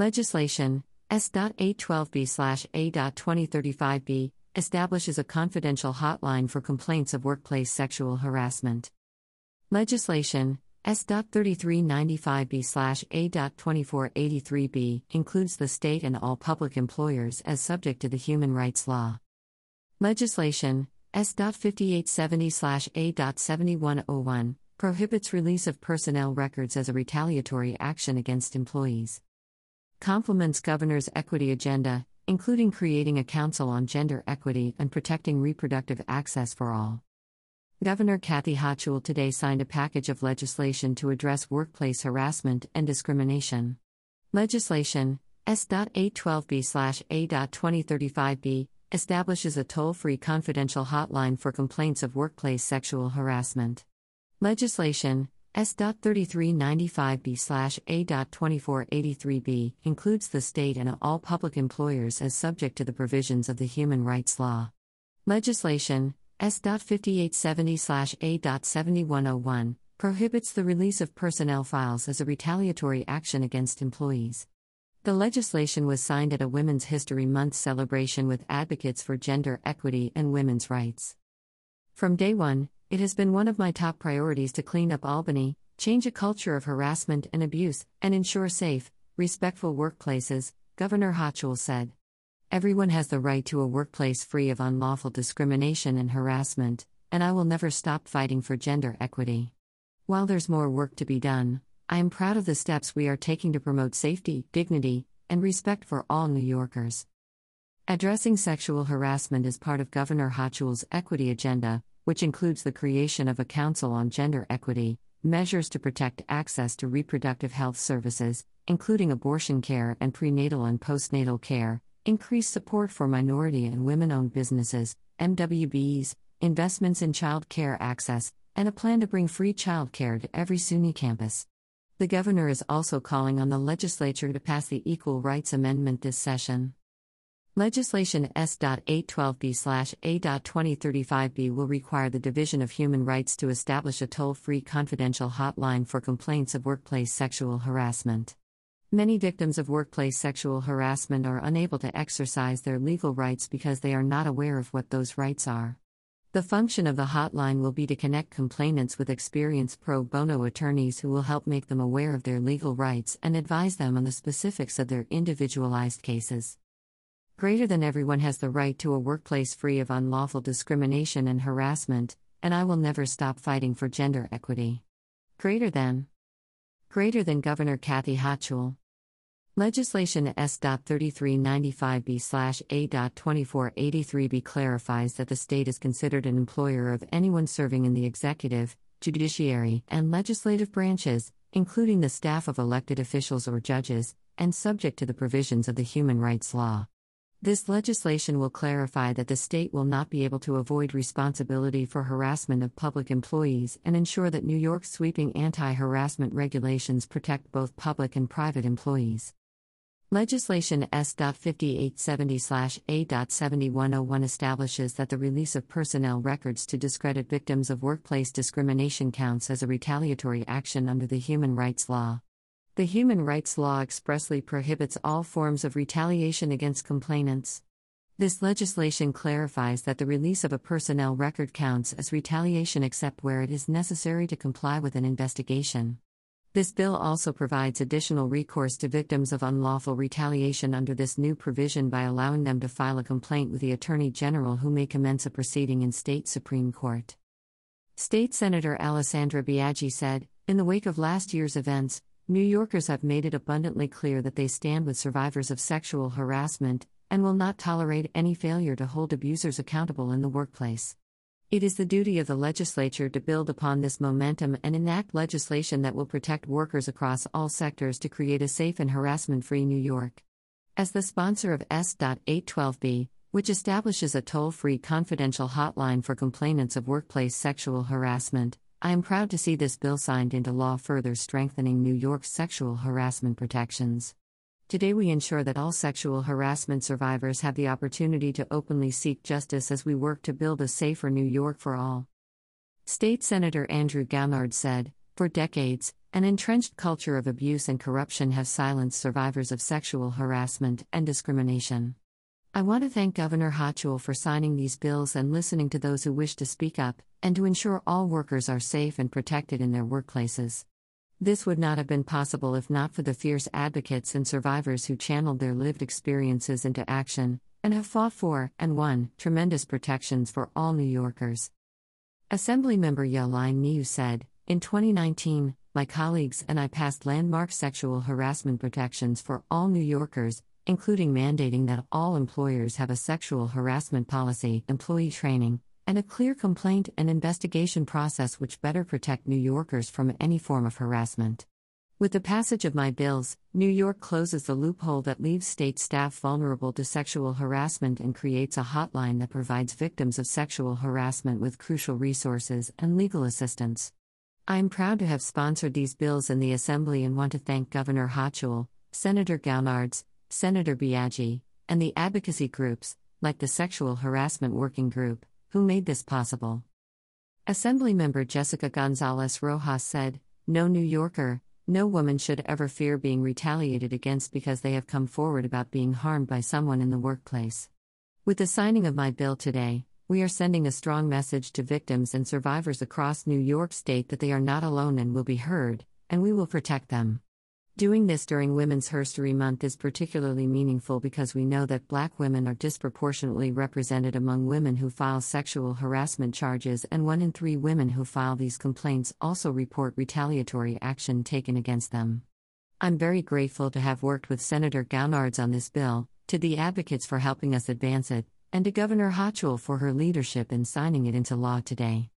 Legislation S.812b/A.2035b establishes a confidential hotline for complaints of workplace sexual harassment. Legislation S.3395b/A.2483b includes the state and all public employers as subject to the human rights law. Legislation S.5870/A.7101 prohibits release of personnel records as a retaliatory action against employees. Complements governor's equity agenda, including creating a council on gender equity and protecting reproductive access for all. Governor Kathy Hochul today signed a package of legislation to address workplace harassment and discrimination. Legislation S.812b/A.2035b establishes a toll-free confidential hotline for complaints of workplace sexual harassment. Legislation S.3395b/A.2483b includes the state and all public employers as subject to the provisions of the human rights law. Legislation S.5870/A.7101 prohibits the release of personnel files as a retaliatory action against employees. The legislation was signed at a Women's History Month celebration with advocates for gender equity and women's rights. From day one, it has been one of my top priorities to clean up Albany, change a culture of harassment and abuse, and ensure safe, respectful workplaces, Governor Hochul said. Everyone has the right to a workplace free of unlawful discrimination and harassment, and I will never stop fighting for gender equity. While there's more work to be done, I am proud of the steps we are taking to promote safety, dignity, and respect for all New Yorkers. Addressing sexual harassment is part of Governor Hochul's equity agenda, which includes the creation of a Council on Gender Equity, measures to protect access to reproductive health services, including abortion care and prenatal and postnatal care, increased support for minority and women owned businesses, MWBs, investments in child care access, and a plan to bring free child care to every SUNY campus. The governor is also calling on the legislature to pass the Equal Rights Amendment this session. Legislation S.812b/A.2035b will require the Division of Human Rights to establish a toll-free confidential hotline for complaints of workplace sexual harassment. Many victims of workplace sexual harassment are unable to exercise their legal rights because they are not aware of what those rights are. The function of the hotline will be to connect complainants with experienced pro bono attorneys who will help make them aware of their legal rights and advise them on the specifics of their individualized cases. Greater than everyone has the right to a workplace free of unlawful discrimination and harassment, and I will never stop fighting for gender equity. Greater than. Greater than Governor Kathy Hochul. Legislation S.3395b/A.2483b clarifies that the state is considered an employer of anyone serving in the executive, judiciary, and legislative branches, including the staff of elected officials or judges, and subject to the provisions of the human rights law. This legislation will clarify that the state will not be able to avoid responsibility for harassment of public employees and ensure that New York's sweeping anti harassment regulations protect both public and private employees. Legislation S.5870 A.7101 establishes that the release of personnel records to discredit victims of workplace discrimination counts as a retaliatory action under the human rights law. The human rights law expressly prohibits all forms of retaliation against complainants. This legislation clarifies that the release of a personnel record counts as retaliation except where it is necessary to comply with an investigation. This bill also provides additional recourse to victims of unlawful retaliation under this new provision by allowing them to file a complaint with the Attorney General who may commence a proceeding in state Supreme Court. State Senator Alessandra Biaggi said, in the wake of last year's events, New Yorkers have made it abundantly clear that they stand with survivors of sexual harassment and will not tolerate any failure to hold abusers accountable in the workplace. It is the duty of the legislature to build upon this momentum and enact legislation that will protect workers across all sectors to create a safe and harassment free New York. As the sponsor of S.812b, which establishes a toll free confidential hotline for complainants of workplace sexual harassment, I am proud to see this bill signed into law, further strengthening New York's sexual harassment protections. Today, we ensure that all sexual harassment survivors have the opportunity to openly seek justice as we work to build a safer New York for all. State Senator Andrew Gounardes said, For decades, an entrenched culture of abuse and corruption has silenced survivors of sexual harassment and discrimination. I want to thank Governor Hochul for signing these bills and listening to those who wish to speak up, and to ensure all workers are safe and protected in their workplaces. This would not have been possible if not for the fierce advocates and survivors who channeled their lived experiences into action, and have fought for, and won, tremendous protections for all New Yorkers. Assemblymember Yuh-Line Niou said, In 2019, my colleagues and I passed landmark sexual harassment protections for all New Yorkers, including mandating that all employers have a sexual harassment policy, employee training, and a clear complaint and investigation process which better protect New Yorkers from any form of harassment. With the passage of my bills, New York closes the loophole that leaves state staff vulnerable to sexual harassment and creates a hotline that provides victims of sexual harassment with crucial resources and legal assistance. I am proud to have sponsored these bills in the Assembly and want to thank Governor Hochul, Senator Gounardes, Senator Biaggi, and the advocacy groups, like the Sexual Harassment Working Group, who made this possible. Assemblymember Jessica Gonzalez Rojas said, No New Yorker, no woman should ever fear being retaliated against because they have come forward about being harmed by someone in the workplace. With the signing of my bill today, we are sending a strong message to victims and survivors across New York State that they are not alone and will be heard, and we will protect them. Doing this during Women's Herstory Month is particularly meaningful because we know that black women are disproportionately represented among women who file sexual harassment charges, and one in three women who file these complaints also report retaliatory action taken against them. I'm very grateful to have worked with Senator Gounardes on this bill, to the advocates for helping us advance it, and to Governor Hochul for her leadership in signing it into law today.